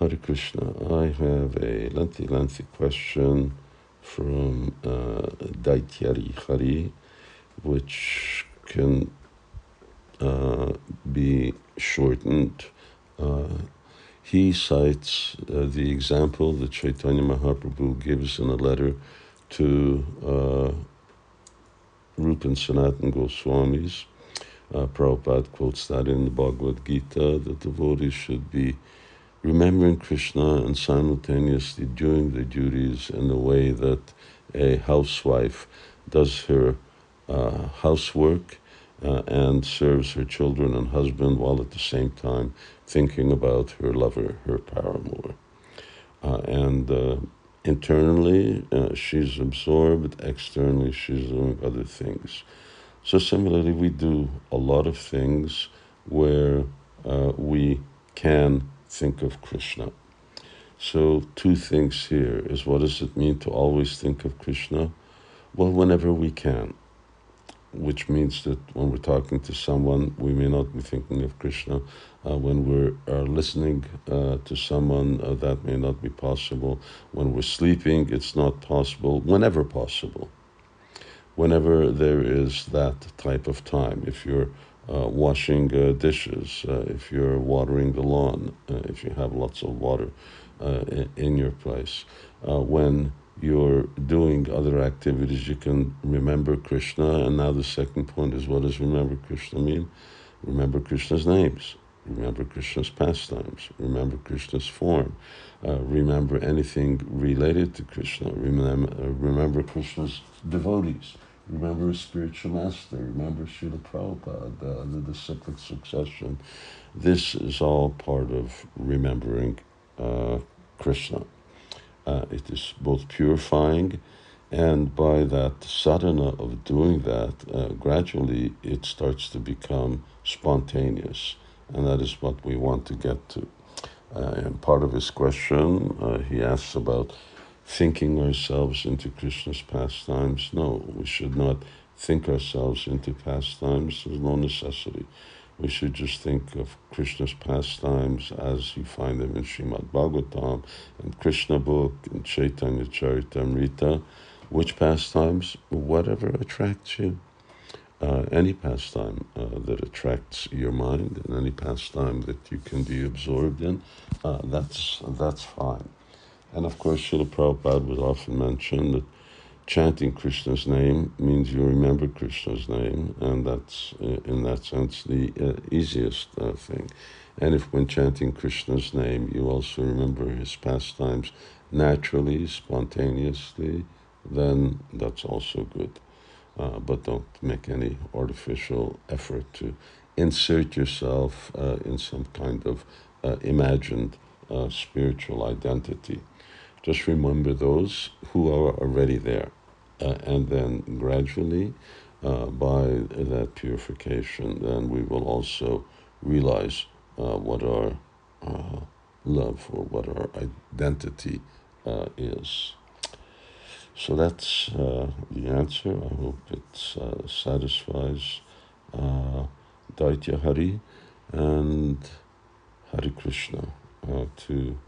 Hare Krishna. I have a lengthy, lengthy question from uh, Daityari Hari, which can uh, be shortened. Uh, he cites uh, the example that Chaitanya Mahaprabhu gives in a letter to uh, Rupa and Sanatan Goswamis. Uh, Prabhupada quotes that in the Bhagavad Gita that devotees should be remembering Krishna and simultaneously doing the duties in the way that a housewife does her uh, housework uh, and serves her children and husband while at the same time thinking about her lover, her paramour. Uh, and uh, internally, uh, she's absorbed, externally, she's doing other things. So, similarly, we do a lot of things where uh, we can think of Krishna. So, two things here is what does it mean to always think of Krishna? Well, whenever we can, which means that when we're talking to someone, we may not be thinking of Krishna. Uh, when we're listening uh, to someone, uh, that may not be possible. When we're sleeping, it's not possible. Whenever possible. Whenever there is that type of time. If you're uh, washing uh, dishes, uh, if you're watering the lawn, uh, if you have lots of water uh, in, in your place, uh, when you're doing other activities, you can remember Krishna. And now the second point is what does remember Krishna mean? Remember Krishna's names. Remember Krishna's pastimes. Remember Krishna's form. Uh, remember anything related to Krishna. Remember, remember Krishna's devotees. Remember a spiritual master. Remember Srila Prabhupada, uh, the, the disciplic succession. This is all part of remembering uh, Krishna. Uh, it is both purifying, and by that sadhana of doing that, uh, gradually it starts to become spontaneous, and that is what we want to get to. Uh, and part of his question, uh, he asks about thinking ourselves into Krishna's pastimes. No, we should not think ourselves into pastimes. There's no necessity. We should just think of Krishna's pastimes as you find them in Srimad Bhagavatam and Krishna book and Chaitanya Charitamrita. Which pastimes? Whatever attracts you. Uh, any pastime uh, that attracts your mind and any pastime that you can be absorbed in, uh, that's that's fine. And of course, Srila Prabhupada would often mention that chanting Krishna's name means you remember Krishna's name, and that's, uh, in that sense, the uh, easiest thing. And if when chanting Krishna's name, you also remember his pastimes naturally, spontaneously, then that's also good. Uh, but don't make any artificial effort to insert yourself uh, in some kind of uh, imagined spiritual identity. Just remember those who are already there. Uh, and then gradually, uh, by that purification, then we will also realize uh, what our uh, love or what our identity uh, is. So that's uh, the answer. I hope it satisfies Daitya Hari and Hare Krishna to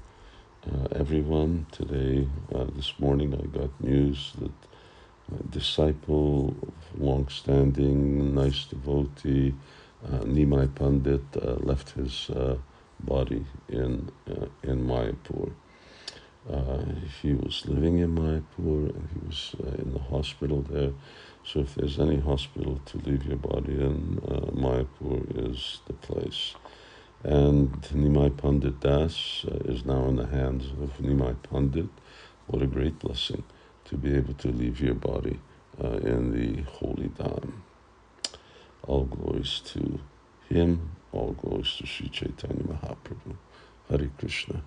uh, everyone. Today, uh, this morning, I got news that a disciple, long-standing, nice devotee, uh, Nimai Pandit, uh, left his uh, body in uh, in Mayapur. He was living in Mayapur and he was in the hospital there. So, if there's any hospital to leave your body in, Mayapur is the place. And Nimai Pandit Das uh, is now in the hands of Nimai Pandit. What a great blessing to be able to leave your body uh, in the holy Dham. All glories to him, all glories to Sri Chaitanya Mahaprabhu. Hare Krishna.